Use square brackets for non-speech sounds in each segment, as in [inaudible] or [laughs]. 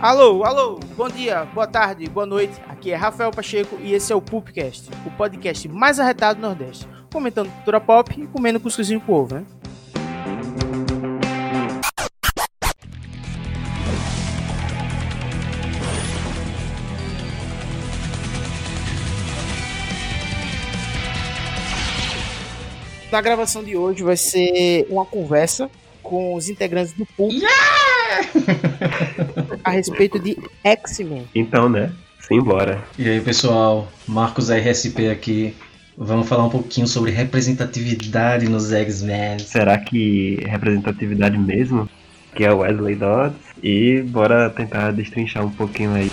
Alô, alô, bom dia, boa tarde, boa noite. Aqui é Rafael Pacheco e esse é o Pupcast, o podcast mais arretado do Nordeste, comentando cultura pop e comendo cuscuzinho com ovo, né? Na gravação de hoje vai ser uma conversa com os integrantes do Pulp. Yeah! a respeito de X-Men. Então, né? Simbora. E aí, pessoal? Marcos RSP aqui. Vamos falar um pouquinho sobre representatividade nos X-Men. Será que representatividade mesmo? Que é o Wesley Dodds. E bora tentar destrinchar um pouquinho aí.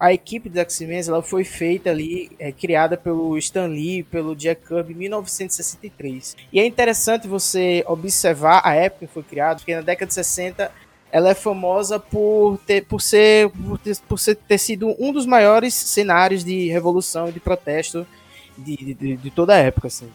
A equipe dos X-Men foi feita ali, é, criada pelo Stan Lee, pelo Jack Kirby em 1963. E é interessante você observar a época que foi criada, porque na década de 60 ela é famosa por ter, por ser, por ter, por ter sido um dos maiores cenários de revolução e de protesto de, de, de toda a época, assim.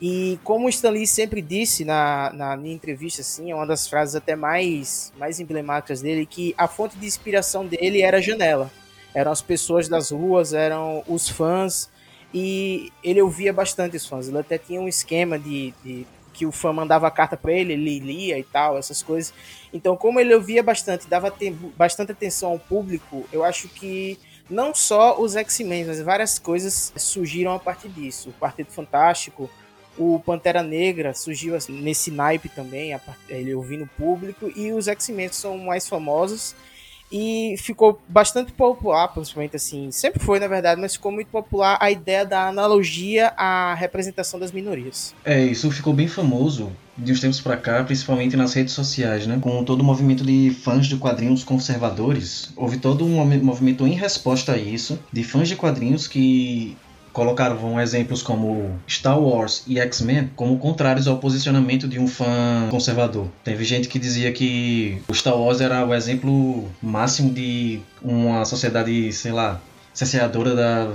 E como o Stan Lee sempre disse na, na minha entrevista, assim, é uma das frases até mais, mais emblemáticas dele, que a fonte de inspiração dele era a janela eram as pessoas das ruas, eram os fãs, e ele ouvia bastante os fãs. Ele até tinha um esquema de, de que o fã mandava carta para ele, ele lia e tal, essas coisas. Então, como ele ouvia bastante, dava bastante atenção ao público, eu acho que não só os X-Men, mas várias coisas surgiram a partir disso. O Quarteto Fantástico, o Pantera Negra surgiu assim, nesse naipe também, ele ouvindo o público, e os X-Men são mais famosos e ficou bastante popular, principalmente assim, sempre foi na verdade, mas ficou muito popular a ideia da analogia à representação das minorias. É, isso ficou bem famoso de uns tempos para cá, principalmente nas redes sociais, né? Com todo o movimento de fãs de quadrinhos conservadores, houve todo um movimento em resposta a isso, de fãs de quadrinhos que colocavam exemplos como Star Wars e X-Men como contrários ao posicionamento de um fã conservador. Teve gente que dizia que o Star Wars era o exemplo máximo de uma sociedade, sei lá, cerceadora da,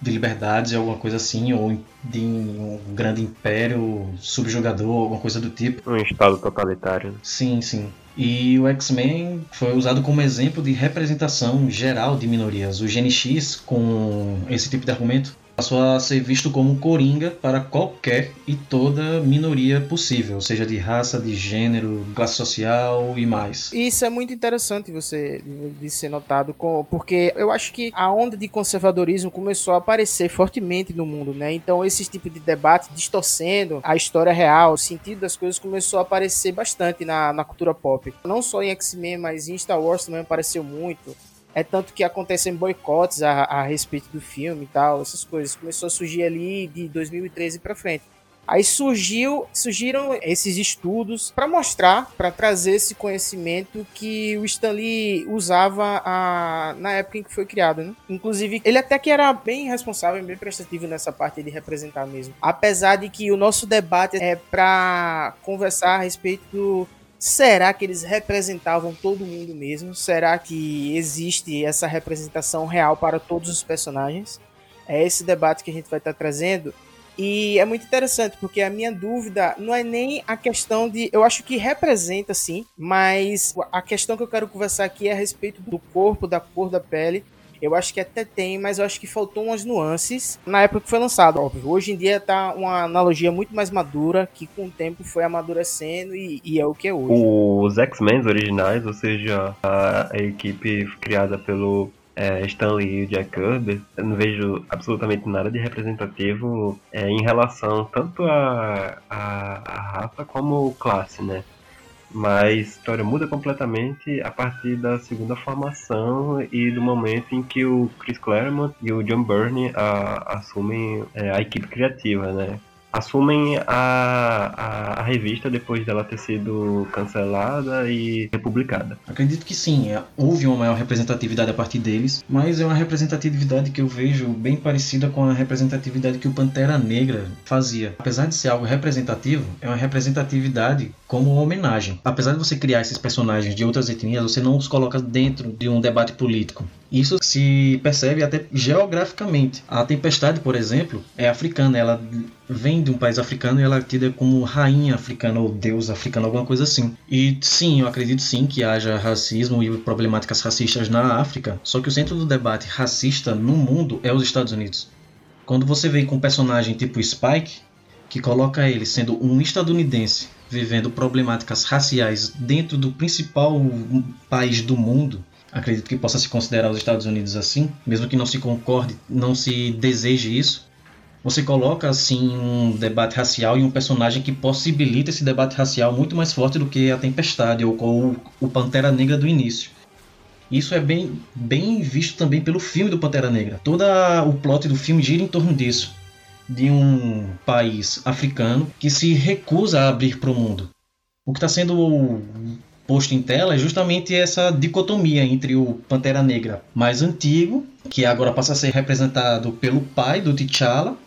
de liberdades, alguma coisa assim, ou de um grande império subjugador, alguma coisa do tipo. Um estado totalitário. Sim, sim. E o X-Men foi usado como exemplo de representação geral de minorias. O GNX, com esse tipo de argumento, passou a ser visto como coringa para qualquer e toda minoria possível, seja de raça, de gênero, classe social e mais. Isso é muito interessante você de ser notado, porque eu acho que a onda de conservadorismo começou a aparecer fortemente no mundo, né? Então esse tipo de debate distorcendo a história real, o sentido das coisas começou a aparecer bastante na, na cultura pop. Não só em X-Men, mas em Star Wars também apareceu muito. É tanto que acontecem boicotes a, a respeito do filme e tal, essas coisas. Começou a surgir ali de 2013 para frente. Aí surgiu, surgiram esses estudos para mostrar, para trazer esse conhecimento que o Stanley usava a, na época em que foi criado, né? Inclusive, ele até que era bem responsável, bem prestativo nessa parte de representar mesmo. Apesar de que o nosso debate é para conversar a respeito do Será que eles representavam todo mundo mesmo? Será que existe essa representação real para todos os personagens? É esse debate que a gente vai estar trazendo. E é muito interessante, porque a minha dúvida não é nem a questão de. Eu acho que representa sim, mas a questão que eu quero conversar aqui é a respeito do corpo, da cor da pele eu acho que até tem, mas eu acho que faltou umas nuances na época que foi lançado, óbvio. Hoje em dia tá uma analogia muito mais madura, que com o tempo foi amadurecendo e, e é o que é hoje. Os X-Men originais, ou seja, a, a equipe criada pelo é, Stan Lee e Jack Kirby, eu não vejo absolutamente nada de representativo é, em relação tanto a, a, a raça como classe, né? Mas a história muda completamente a partir da segunda formação e do momento em que o Chris Claremont e o John Byrne a, assumem é, a equipe criativa, né? Assumem a, a, a, revista depois dela ter sido cancelada e republicada. Acredito que sim, é, houve uma maior representatividade a partir deles, mas é uma representatividade que eu vejo bem parecida com a representatividade que o Pantera Negra fazia. Apesar de ser algo representativo, é uma representatividade como uma homenagem. Apesar de você criar esses personagens de outras etnias, você não os coloca dentro de um debate político. Isso se percebe até geograficamente. A Tempestade, por exemplo, é africana, ela vem de um país africano e ela é tida como rainha africana ou deus africano, alguma coisa assim. E sim, eu acredito sim que haja racismo e problemáticas racistas na África, só que o centro do debate racista no mundo é os Estados Unidos. Quando você vem com um personagem tipo Spike, que coloca ele sendo um estadunidense vivendo problemáticas raciais dentro do principal país do mundo, acredito que possa se considerar os Estados Unidos assim, mesmo que não se concorde, não se deseje isso. Você coloca assim um debate racial e um personagem que possibilita esse debate racial muito mais forte do que a Tempestade ou, ou o Pantera Negra do início. Isso é bem, bem visto também pelo filme do Pantera Negra. Todo o plot do filme gira em torno disso. De um país africano que se recusa a abrir para o mundo. O que está sendo posto em tela é justamente essa dicotomia entre o Pantera Negra mais antigo, que agora passa a ser representado pelo pai do T'Challa,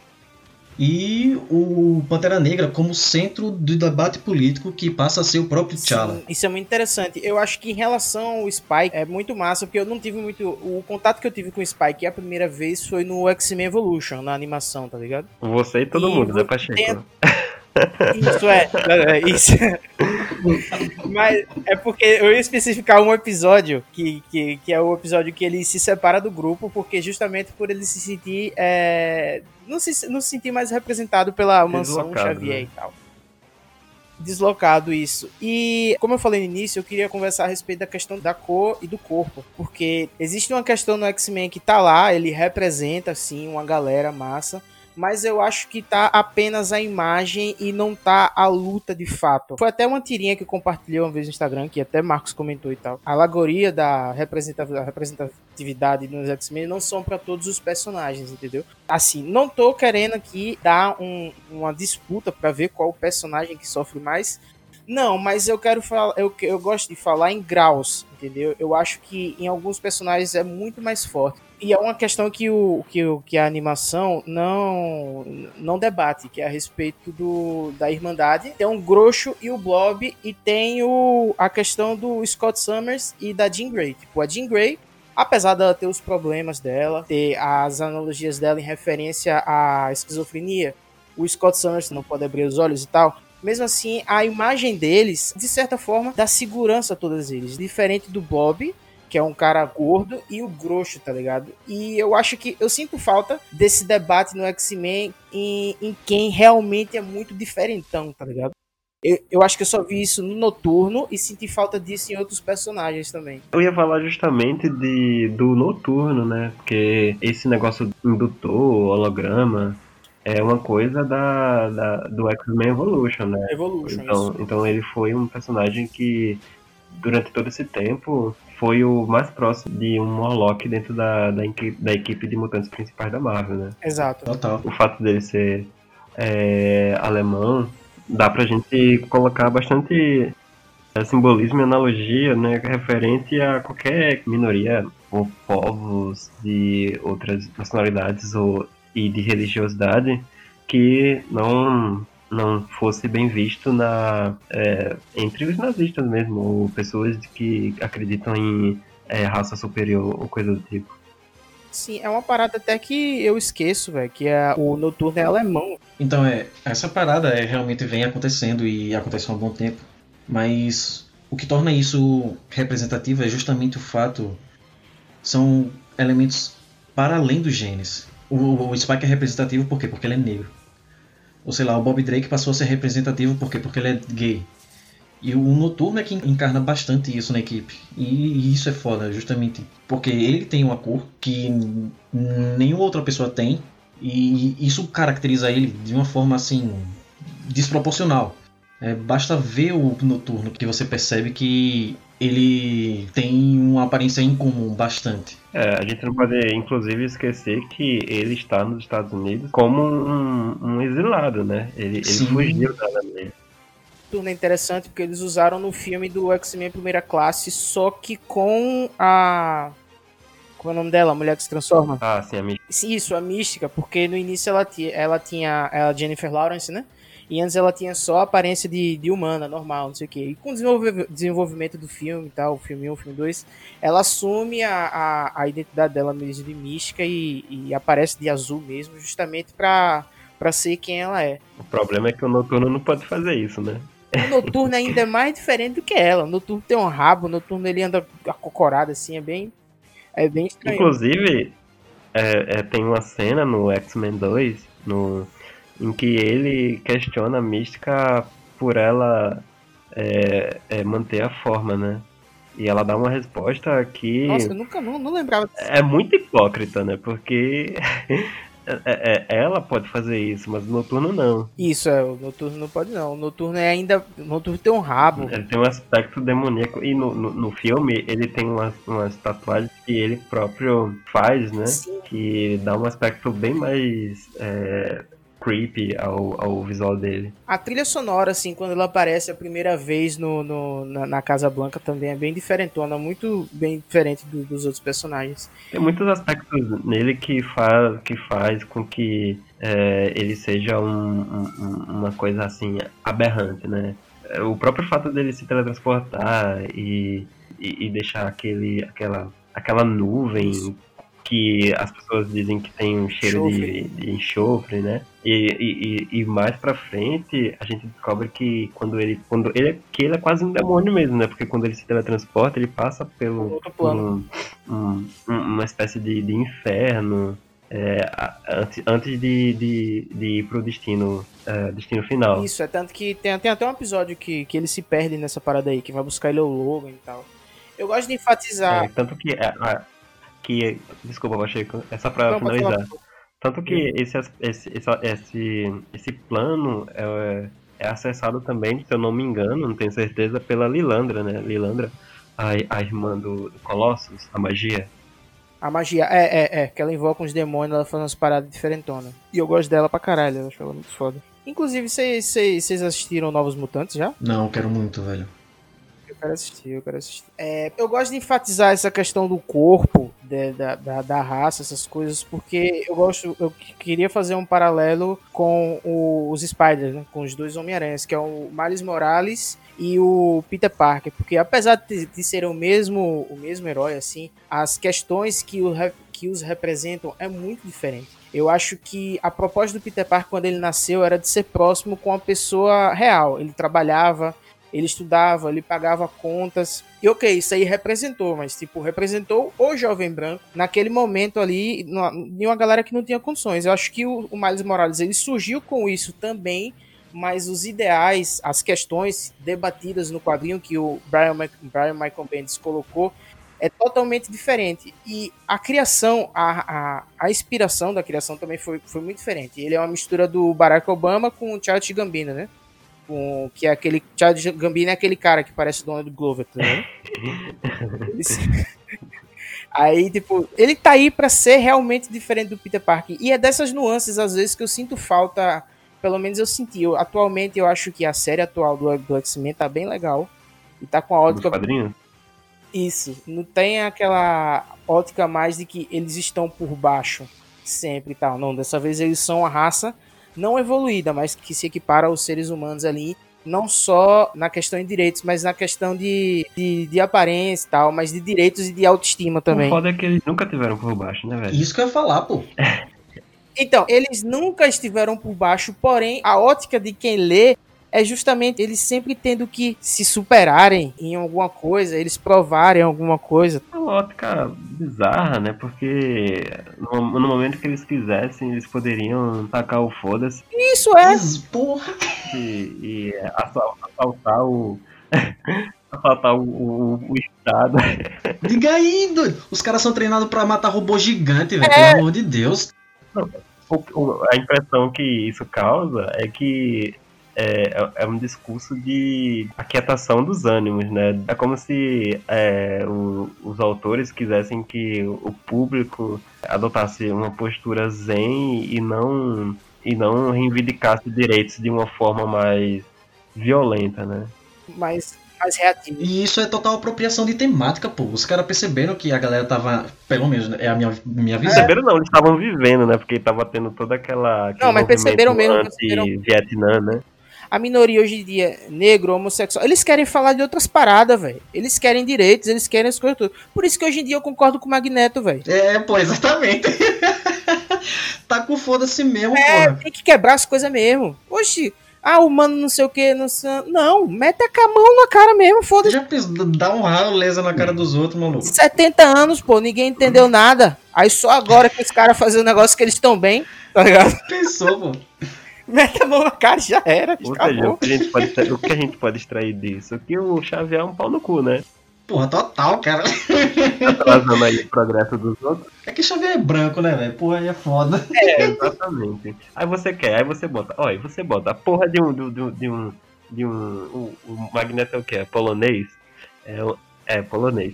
e o Pantera Negra como centro do debate político que passa a ser o próprio T'Challa. Isso é muito interessante. Eu acho que em relação ao Spike é muito massa, porque eu não tive muito. O contato que eu tive com o Spike a primeira vez foi no X-Men Evolution, na animação, tá ligado? Você e todo e mundo, né, Pacheco? [laughs] Isso é, é, isso. Mas é porque eu ia especificar um episódio que, que, que é o episódio que ele se separa do grupo, porque justamente por ele se sentir. É, não, se, não se sentir mais representado pela mansão Xavier né? e tal. Deslocado isso. E, como eu falei no início, eu queria conversar a respeito da questão da cor e do corpo. Porque existe uma questão no X-Men que tá lá, ele representa, assim, uma galera massa mas eu acho que tá apenas a imagem e não tá a luta de fato. Foi até uma tirinha que eu compartilhei uma vez no Instagram, que até Marcos comentou e tal. A alegoria da representatividade nos X-Men não são para todos os personagens, entendeu? Assim, não tô querendo aqui dar um, uma disputa para ver qual personagem que sofre mais, não, mas eu quero falar, eu, eu gosto de falar em graus, entendeu? Eu acho que em alguns personagens é muito mais forte. E é uma questão que, o, que, o, que a animação não, não debate, que é a respeito do, da Irmandade. Tem o Grosso e o Blob, e tem o, a questão do Scott Summers e da Jean Grey. Tipo, a Jean Grey, apesar dela ter os problemas dela, ter as analogias dela em referência à esquizofrenia, o Scott Summers não pode abrir os olhos e tal, mesmo assim, a imagem deles, de certa forma, dá segurança a todos eles. Diferente do Bob, que é um cara gordo, e o Grosso, tá ligado? E eu acho que eu sinto falta desse debate no X-Men em, em quem realmente é muito diferentão, tá ligado? Eu, eu, acho que eu só vi isso no Noturno e senti falta disso em outros personagens também. Eu ia falar justamente de, do Noturno, né? Porque esse negócio indutor, holograma, é uma coisa da, da do X-Men Evolution, né? Evolution, então, isso. então ele foi um personagem que, durante todo esse tempo, foi o mais próximo de um Morlock dentro da, da, da equipe de mutantes principais da Marvel, né? Exato. Total. O fato dele ser é, alemão, dá pra gente colocar bastante é, simbolismo e analogia, né, referente a qualquer minoria ou povos de outras nacionalidades ou e de religiosidade que não não fosse bem visto na é, entre os nazistas mesmo, ou pessoas que acreditam em é, raça superior ou coisa do tipo. Sim, é uma parada até que eu esqueço, velho, que é o noturno é alemão. Então é, essa parada é, realmente vem acontecendo e aconteceu há um bom tempo, mas o que torna isso representativo é justamente o fato são elementos para além dos genes. O, o Spike é representativo por quê? Porque ele é negro. Ou sei lá, o Bob Drake passou a ser representativo por quê? Porque ele é gay. E o Noturno é que encarna bastante isso na equipe. E isso é foda, justamente. Porque ele tem uma cor que nenhuma outra pessoa tem. E isso caracteriza ele de uma forma assim. desproporcional. É, basta ver o Noturno que você percebe que ele tem uma aparência incomum bastante. É, a gente não pode, inclusive, esquecer que ele está nos Estados Unidos como um, um exilado, né? Ele, ele fugiu da Alemanha. Turno é interessante porque eles usaram no filme do X-Men Primeira Classe, só que com a. Como é o nome dela? A mulher que se transforma? Ah, sim, a Mística. Isso, a Mística, porque no início ela, ela tinha a Jennifer Lawrence, né? E antes ela tinha só a aparência de, de humana, normal, não sei o quê. E com o desenvolvimento do filme e tal, o filme 1, o filme 2, ela assume a, a, a identidade dela mesmo de mística e, e aparece de azul mesmo, justamente pra, pra ser quem ela é. O problema é que o Noturno não pode fazer isso, né? O Noturno ainda é mais diferente do que ela. O Noturno tem um rabo, o Noturno ele anda acocorado assim, é bem, é bem estranho. Inclusive, é, é, tem uma cena no X-Men 2, no em que ele questiona a mística por ela é, é, manter a forma, né? E ela dá uma resposta que. Nossa, eu nunca não, não lembrava. É muito hipócrita, né? Porque [laughs] É, é, ela pode fazer isso, mas o noturno não. Isso, é, o noturno não pode não. O noturno é ainda. O noturno tem um rabo. Ele tem um aspecto demoníaco. E no, no, no filme ele tem umas, umas tatuagens que ele próprio faz, né? Sim. Que dá um aspecto bem mais. É creepy ao, ao visual dele. A trilha sonora, assim, quando ela aparece a primeira vez no, no na, na, Casa Blanca também é bem diferentona, muito bem diferente do, dos outros personagens. Tem muitos aspectos nele que faz, que faz com que é, ele seja um, um, uma coisa assim aberrante, né? O próprio fato dele se teletransportar e, e, e deixar aquele, aquela, aquela nuvem que as pessoas dizem que tem um cheiro de, de, enxofre, né? E, e, e, mais pra frente a gente descobre que quando ele. Quando ele, é, que ele é quase um demônio mesmo, né? Porque quando ele se teletransporta, ele passa pelo. Um, um, uma espécie de, de inferno. É, antes, antes de, de, de ir pro destino, é, destino final. Isso, é tanto que tem, tem até um episódio que, que ele se perde nessa parada aí, que vai buscar ele ao Logan e tal. Eu gosto de enfatizar. É, tanto que a, que. Desculpa, Pacheco, é só pra Não, finalizar. Tanto que esse, esse, esse, esse, plano é, é acessado também, se eu não me engano, não tenho certeza, pela Lilandra, né? Lilandra, a, a irmã do, do Colossus, a magia. A magia, é, é, é, que ela invoca uns demônios, ela faz umas paradas diferentonas. E eu gosto dela pra caralho, eu acho ela muito foda. Inclusive, vocês assistiram Novos Mutantes já? Não, quero muito, velho quero assistir, eu quero assistir. É, eu gosto de enfatizar essa questão do corpo, de, da, da, da, raça, essas coisas, porque eu gosto, eu queria fazer um paralelo com o, os Spiders, né, com os dois Homem-Aranhas, que é o Miles Morales e o Peter Parker, porque apesar de, de serem o mesmo, o mesmo herói, assim, as questões que, o, que os representam é muito diferente. Eu acho que a proposta do Peter Parker quando ele nasceu era de ser próximo com a pessoa real. Ele trabalhava, ele estudava, ele pagava contas. E ok, isso aí representou, mas tipo, representou o jovem branco naquele momento ali, de uma galera que não tinha condições. Eu acho que o, o Miles Morales ele surgiu com isso também, mas os ideais, as questões debatidas no quadrinho que o Brian, Brian Michael Bendis colocou é totalmente diferente. E a criação, a, a, a inspiração da criação também foi, foi muito diferente. Ele é uma mistura do Barack Obama com o Charles Gambino, né? Com que é aquele Chad Gambino é aquele cara que parece o Donald Glover, tá [laughs] Aí, tipo, ele tá aí para ser realmente diferente do Peter Parker. E é dessas nuances, às vezes, que eu sinto falta. Pelo menos eu senti. Eu, atualmente, eu acho que a série atual do, do X-Men tá bem legal. E tá com a ótica. quadrinhos? Isso. Não tem aquela ótica mais de que eles estão por baixo sempre e tal. Não, dessa vez eles são a raça não evoluída, mas que se equipara aos seres humanos ali, não só na questão de direitos, mas na questão de, de, de aparência e tal, mas de direitos e de autoestima também. O foda é que eles nunca tiveram por baixo, né, velho? Isso que eu ia falar, pô. Então, eles nunca estiveram por baixo, porém, a ótica de quem lê é justamente eles sempre tendo que se superarem em alguma coisa, eles provarem alguma coisa. É uma ótica bizarra, né? Porque no, no, momento que eles quisessem, eles poderiam tacar o foda-se. Isso é! Porra! E, e assaltar o. [laughs] assaltar o, o, o, Estado. Diga aí, doido! Os caras são treinados pra matar robô gigante, velho. É. Pelo amor de Deus. a impressão que isso causa é que é, é, é um discurso de aquietação dos ânimos, né? É como se é, o, os autores quisessem que o público adotasse uma postura zen e não e não reivindicasse direitos de uma forma mais violenta, né? Mais mais reativo. E isso é total apropriação de temática, pô. Os caras perceberam que a galera tava, pelo menos, é a minha, minha visão. Perceberam não, eles estavam vivendo, né? Porque tava tendo toda aquela. Não, mas perceberam mesmo. Perceberam... Vietnã, né? A minoria hoje em dia, negro, homossexual, eles querem falar de outras paradas, velho. Eles querem direitos, eles querem as coisas tudo. Por isso que hoje em dia eu concordo com o Magneto, velho. É, pô, exatamente. [laughs] tá com foda-se mesmo, é, porra. tem que quebrar as coisas mesmo. Oxi, ah, o mano não sei o que, não sei... Não, mete a mão na cara mesmo, foda-se. Já dá um ralo lesa na cara dos outros, maluco. 70 anos, pô, ninguém entendeu nada. Aí só agora que os caras fazem o negócio que eles estão bem, tá ligado? Pensou, pô mete a mão na cara já era. Ou seja, o que, a gente pode, o que a gente pode extrair disso? Que o Xavier é um pau no cu, né? Porra, total, cara. Tá atrasando aí o progresso dos outros. É que Xavier é branco, né, velho? Porra, aí é foda. É, exatamente. Aí você quer, aí você bota. Olha, você bota a porra de um. De, de, de um. De um. O, o Magneto é o que? É polonês? É, é polonês.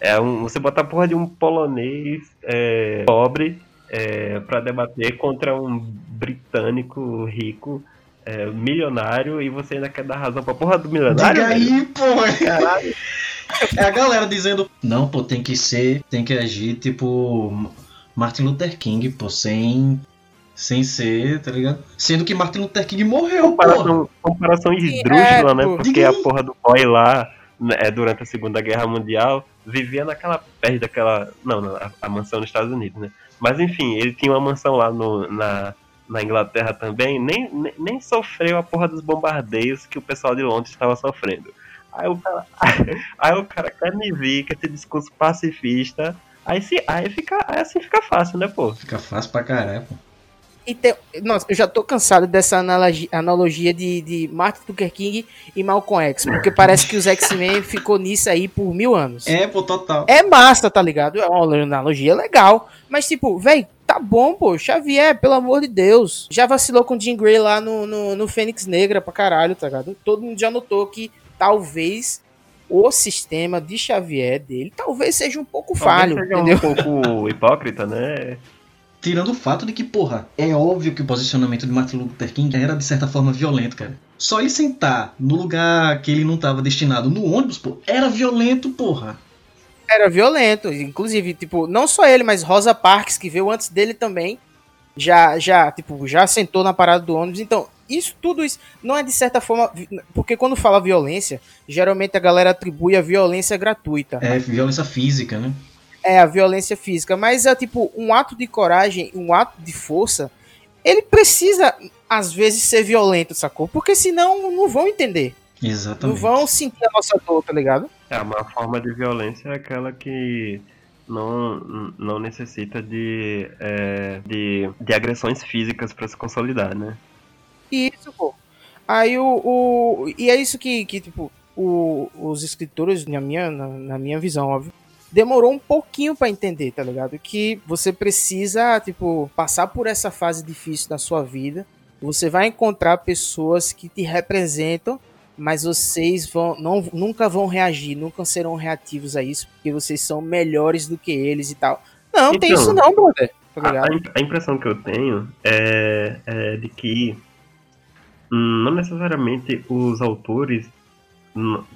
É um, você bota a porra de um polonês é, pobre é, para debater contra um britânico rico, é, milionário, e você ainda quer dar razão pra porra do milionário? Diga aí! Caralho! É a galera dizendo, não, pô, tem que ser, tem que agir tipo Martin Luther King, pô, sem sem ser, tá ligado? Sendo que Martin Luther King morreu, comparação, Comparação esdrúxula, é, né? Porque a porra do boy lá, é, durante a Segunda Guerra Mundial, vivia naquela, perto daquela, não, a, mansão nos Estados Unidos, né? Mas enfim, ele tinha uma mansão lá no, na, na Inglaterra também, nem, nem, nem, sofreu a porra dos bombardeios que o pessoal de Londres estava sofrendo. Aí o cara, [laughs] aí o cara com esse discurso pacifista, aí, se, aí, fica, aí assim fica fácil, né, pô? Fica fácil pra caralho, pô. Então, nossa, eu já tô cansado dessa analogia, analogia de, de Martin Luther King e Malcolm X, porque parece que os X-Men [laughs] ficou nisso aí por mil anos. É, pô, total. É massa, tá ligado? É uma analogia legal, mas tipo, velho, tá bom, pô, Xavier, pelo amor de Deus. Já vacilou com o Jean Grey lá no, no, no Fênix Negra pra caralho, tá ligado? Todo mundo já notou que talvez o sistema de Xavier dele talvez seja um pouco talvez falho, seja entendeu? um pouco [laughs] hipócrita, né? Tirando o fato de que, porra, é óbvio que o posicionamento de Martin Luther King era de certa forma violento, cara. Só ele sentar no lugar que ele não estava destinado no ônibus, pô, era violento, porra. Era violento, inclusive, tipo, não só ele, mas Rosa Parks, que veio antes dele também, já, já, tipo, já sentou na parada do ônibus. Então, isso, tudo isso, não é de certa forma, porque quando fala violência, geralmente a galera atribui a violência gratuita. É, violência física, né? É a violência física, mas é tipo um ato de coragem, um ato de força. Ele precisa às vezes ser violento, sacou? Porque senão não vão entender. Exatamente. Não vão sentir a nossa dor, tá ligado? É, uma forma de violência é aquela que não, não necessita de, é, de, de agressões físicas para se consolidar, né? Isso, pô. Aí o, o. E é isso que, que tipo, o, os escritores, na minha, na, na minha visão, óbvio, demorou um pouquinho para entender, tá ligado? Que você precisa, tipo, passar por essa fase difícil da sua vida. Você vai encontrar pessoas que te representam, mas vocês vão, não, nunca vão reagir, nunca serão reativos a isso, porque vocês são melhores do que eles e tal. Não, então, tem isso não, brother. Tá a, a, impressão que eu tenho é, é de que não necessariamente os autores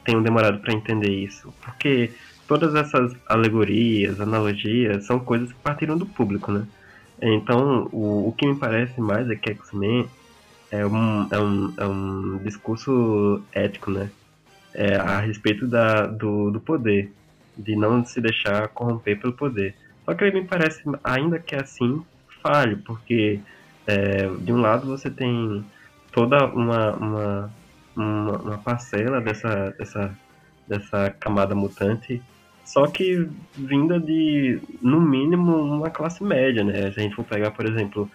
tenham demorado para entender isso, porque todas essas alegorias, analogias, são coisas que partiram do público, né? Então, o, o que me parece mais é que X-Men é um, é, um, é um discurso ético, né? É, a respeito da, do, do poder, de não se deixar corromper pelo poder. Só que ele me parece, ainda que assim, falho, porque é, de um lado você tem toda uma, uma, uma, uma parcela dessa, dessa, dessa camada mutante só que vinda de, no mínimo, uma classe média, né? Se a gente for pegar, por exemplo,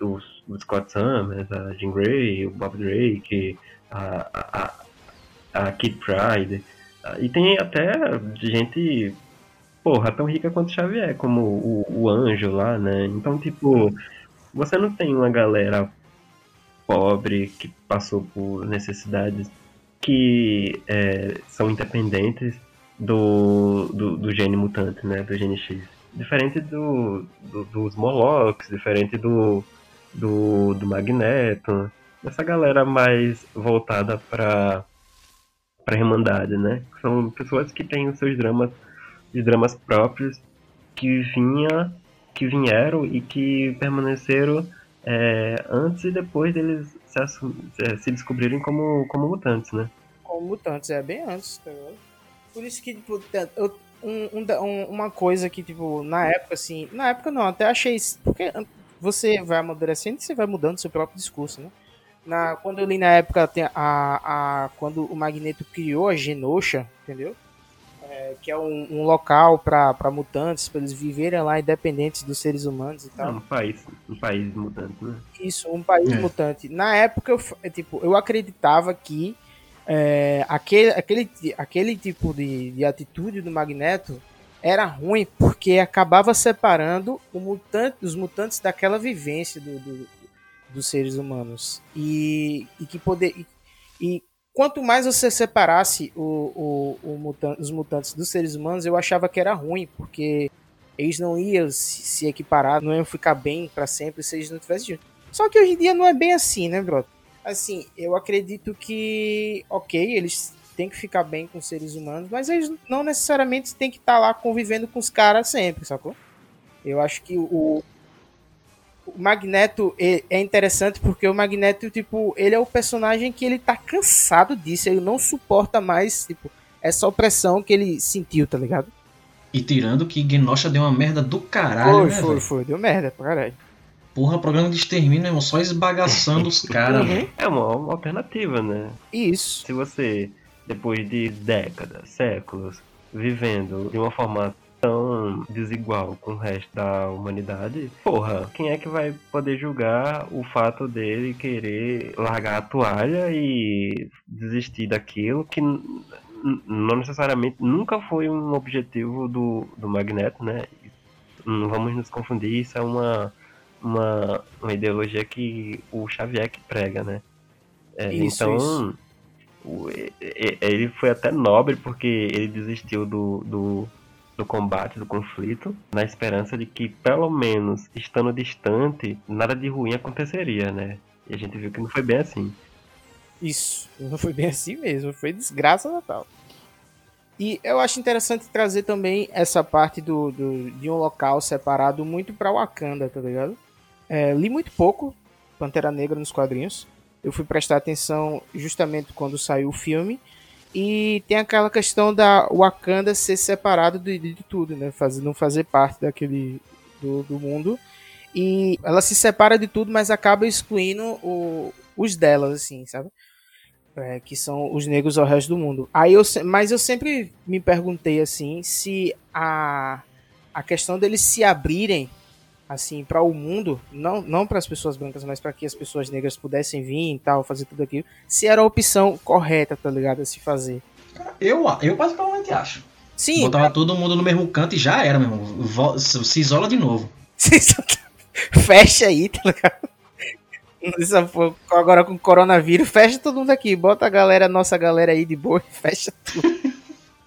os, os Scott Summers, a Jean Grey, o Bob Drake, a, a, a Kid Pride, e tem até gente, porra, tão rica quanto Xavier, como o, o Anjo lá, né? Então, tipo, você não tem uma galera pobre, que passou por necessidades que é, são independentes do, do, do, gene mutante, né? Do gene X. Diferente do, do dos Molochs, diferente do, do, do Magneto, essa galera mais voltada para para Irmandade, né? São pessoas que têm os seus dramas, os dramas próprios que vinha, que vieram e que permaneceram é, antes e depois deles se, é, se descobrirem como, como mutantes, né? Como mutantes, é bem antes, tá Por isso que, tipo, eu, um, um, uma coisa que, tipo, na época, assim, na época não, até achei, porque você vai amadurecendo e você vai mudando seu próprio discurso, né? Na, quando eu li na época, a, a, quando o Magneto criou a Genosha, entendeu? É, que é um, um local para mutantes, para eles viverem lá independentes dos seres humanos e tal. É um país, um país mutante, né? Isso, um país é. mutante. Na época, eu, é, tipo, eu acreditava que é, aquele, aquele, aquele tipo de, de atitude do Magneto era ruim porque acabava separando mutante, os mutantes daquela vivência do, do, dos seres humanos. E, e que poder. E, e, quanto mais você separasse o, o, o mutan os mutantes dos seres humanos, eu achava que era ruim, porque eles não iam se, se equiparar, não iam ficar bem para sempre se eles não tivessem juntos. Só que hoje em dia não é bem assim, né, brother? Assim, eu acredito que, ok, eles têm que ficar bem com seres humanos, mas eles não necessariamente têm que estar tá lá convivendo com os caras sempre, sacou? Eu acho que o, o Magneto é interessante porque o Magneto, tipo, ele é o personagem que ele tá cansado disso, ele não suporta mais, tipo, essa opressão que ele sentiu, tá ligado? E tirando que Genosha deu uma merda do caralho, foi, né, Foi, véio? foi, deu merda pra caralho. Porra, programa de extermínio, irmão, só esbagaçando os [laughs] caras, uhum. É uma, uma alternativa, né? Isso. Se você, depois de décadas, séculos, vivendo de uma forma tão desigual com o resto da humanidade, porra, quem é que vai poder julgar o fato dele querer largar a toalha e desistir daquilo que não necessariamente nunca foi um objetivo do, do Magneto, né? Não vamos nos confundir, isso é uma, uma, uma ideologia que o Xavier que prega, né? É, isso, então, isso. ele foi até nobre porque ele desistiu do, do do combate, do conflito, na esperança de que, pelo menos estando distante, nada de ruim aconteceria, né? E a gente viu que não foi bem assim. Isso, não foi bem assim mesmo, foi desgraça total. E eu acho interessante trazer também essa parte do, do de um local separado muito para Wakanda, tá ligado? É, li muito pouco Pantera Negra nos quadrinhos. Eu fui prestar atenção justamente quando saiu o filme e tem aquela questão da Wakanda ser separado de, de tudo, né? Não fazer parte daquele do, do, mundo. E ela se separa de tudo, mas acaba excluindo o, os delas, assim, sabe? É, que são os negros ao resto do mundo. Aí eu, mas eu sempre me perguntei assim se a, a questão deles se abrirem assim para o mundo, não não para as pessoas brancas, mas para que as pessoas negras pudessem vir e tal, fazer tudo aquilo, se era a opção correta, tá ligado, a se fazer. Eu eu particularmente acho. Sim. Botava todo mundo no mesmo canto e já era, meu irmão. [laughs] Se isola de novo. fecha aí, tá ligado? Agora com o coronavírus, fecha todo mundo aqui. Bota a galera, nossa galera aí de boa e [laughs] fecha tudo.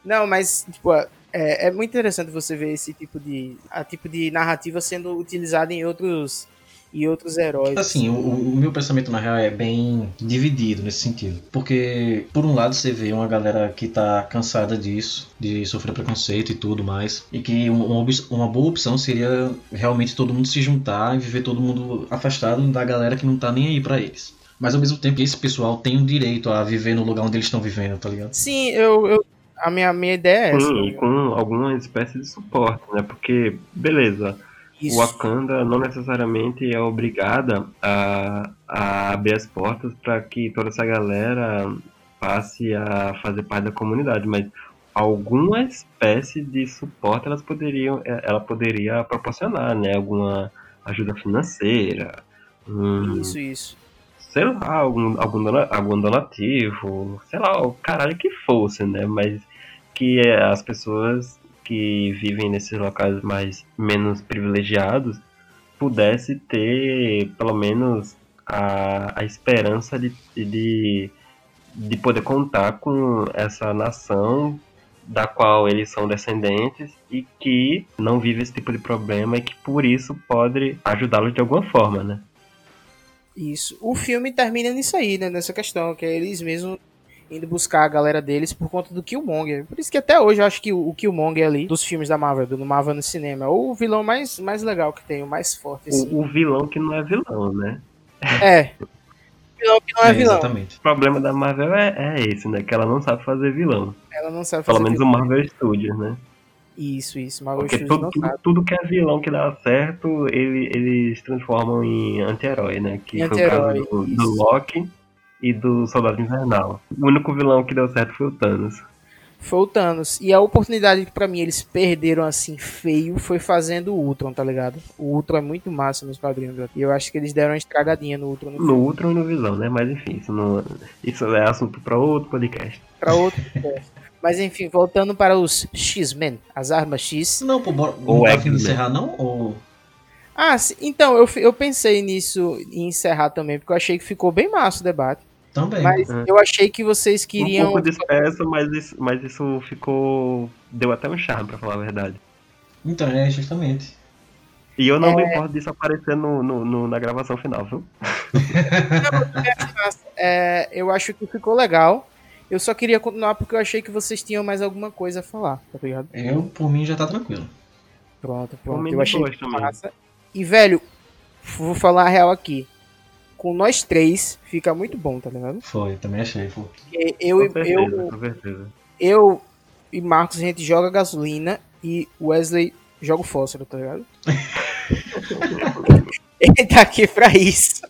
Não, mas, tipo, é, é muito interessante você ver esse tipo de, a tipo de narrativa sendo utilizada em outros e outros heróis. Assim, o, o, meu pensamento na real é bem dividido nesse sentido. Porque, por um lado, você vê uma galera que tá cansada disso, de sofrer preconceito e tudo mais, e que uma, uma boa opção seria realmente todo mundo se juntar e viver todo mundo afastado da galera que não tá nem aí para eles. Mas ao mesmo tempo, esse pessoal tem o direito a viver no lugar onde eles estão vivendo, tá ligado? Sim, eu, eu a minha, minha ideia é essa. Sim, com alguma espécie de suporte, né? Porque, beleza, Isso. o Wakanda não necessariamente é obrigada a, a abrir as portas para que toda essa galera passe a fazer parte da comunidade, mas alguma espécie de suporte elas poderiam, é, ela poderia proporcionar, né? Alguma ajuda financeira. Hum, isso, isso sei lá, algum, algum, donativo, sei lá, o caralho que fosse, né? Mas que é, as pessoas que vivem nesses locais mais menos privilegiados pudesse ter pelo menos a, a esperança de, de, de poder contar com essa nação da qual eles são descendentes e que não vive esse tipo de problema e que por isso pode ajudá-los de alguma forma, né? Isso. O filme termina nisso aí, né? Nessa questão, que é eles mesmos indo buscar a galera deles por conta do Killmonger. Por isso que até hoje eu acho que o Killmonger ali, dos filmes da Marvel, do Marvel no cinema, é o vilão mais, mais legal que tem, o mais forte. Assim. O, o vilão que não é vilão, né? É. [laughs] vilão que não é, é vilão. Exatamente. O problema da Marvel é, é esse, né? Que ela não sabe fazer vilão. Ela não sabe fazer Pelo menos vilão. o Marvel Studios, né? Isso, isso. Marvel Porque tudo, tudo, tudo, que é vilão que dá certo, ele, eles transformam em anti-herói, né? Que anti foi o caso do, do, Loki e do Soldado Invernal. O único vilão que deu certo foi o Thanos. Foi o Thanos. E a oportunidade que pra mim eles perderam assim feio foi fazendo o Ultron, tá ligado? O Ultron é muito massa nos quadrinhos. E eu acho que eles deram uma estragadinha no Ultron. No, no Ultron e no Visão, né? Mas enfim, isso, não, isso é assunto pra outro podcast. Pra outro [laughs] podcast. Mas enfim, voltando para os X-Men, as armas X. Não, pô, bora, não tá fim de encerrar não? Ou... Ah, então, eu, eu pensei nisso em encerrar também, porque eu achei que ficou bem massa o debate. Também. Mas é. eu achei que vocês queriam. Um pouco disperso, mas isso, mas isso ficou. Deu até um charme, pra falar a verdade. Então, é, justamente. E eu não é... me importo disso aparecer no, no, no, na gravação final, viu? [laughs] é, eu acho que ficou legal. Eu só queria continuar porque eu achei que vocês tinham mais alguma coisa a falar, tá ligado? Eu, por mim, já tá tranquilo. Pronto, pronto. Eu achei que massa. E, velho, vou falar a real aqui. Com nós três, fica muito bom, tá ligado? Foi, também achei, pô. Eu, eu, eu, eu e Marcos, a gente joga gasolina e Wesley joga o fósforo, tá ligado? [laughs] Ele tá aqui pra isso.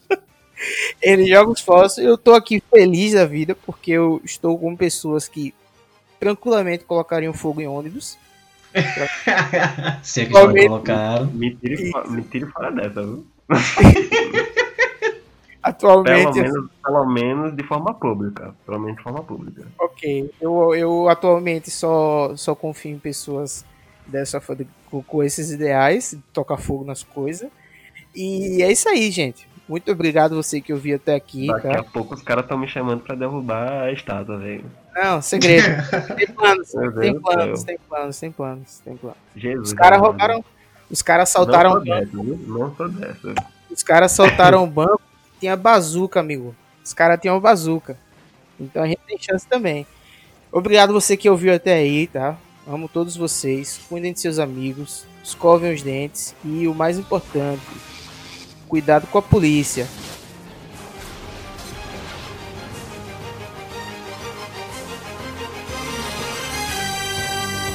Ele joga os fósforos. Eu tô aqui feliz da vida porque eu estou com pessoas que tranquilamente colocariam fogo em ônibus. Se é que já colocaram. Me tire, me tire fora dessa, viu? [laughs] Atualmente. Pelo menos, pelo menos de forma pública. Pelo menos de forma pública. Ok. Eu, eu atualmente só, só confio em pessoas dessa com, com esses ideais, de tocar fogo nas coisas. E é isso aí, gente. Muito obrigado você que ouviu até aqui. Daqui tá? a pouco os caras estão me chamando pra derrubar a estátua, velho. Não, segredo. [laughs] tem planos, tem planos, tem planos, tem planos, tem planos. Jesus. Os caras roubaram. Os caras saltaram o banco. Não sou dessa. Os caras soltaram o banco. Tinha bazuca, amigo. Os caras tinham bazuca. Então a gente tem chance também. Obrigado você que ouviu até aí, tá? Amo todos vocês. Cuidem de seus amigos. Escovem os dentes. E o mais importante, cuidado com a polícia.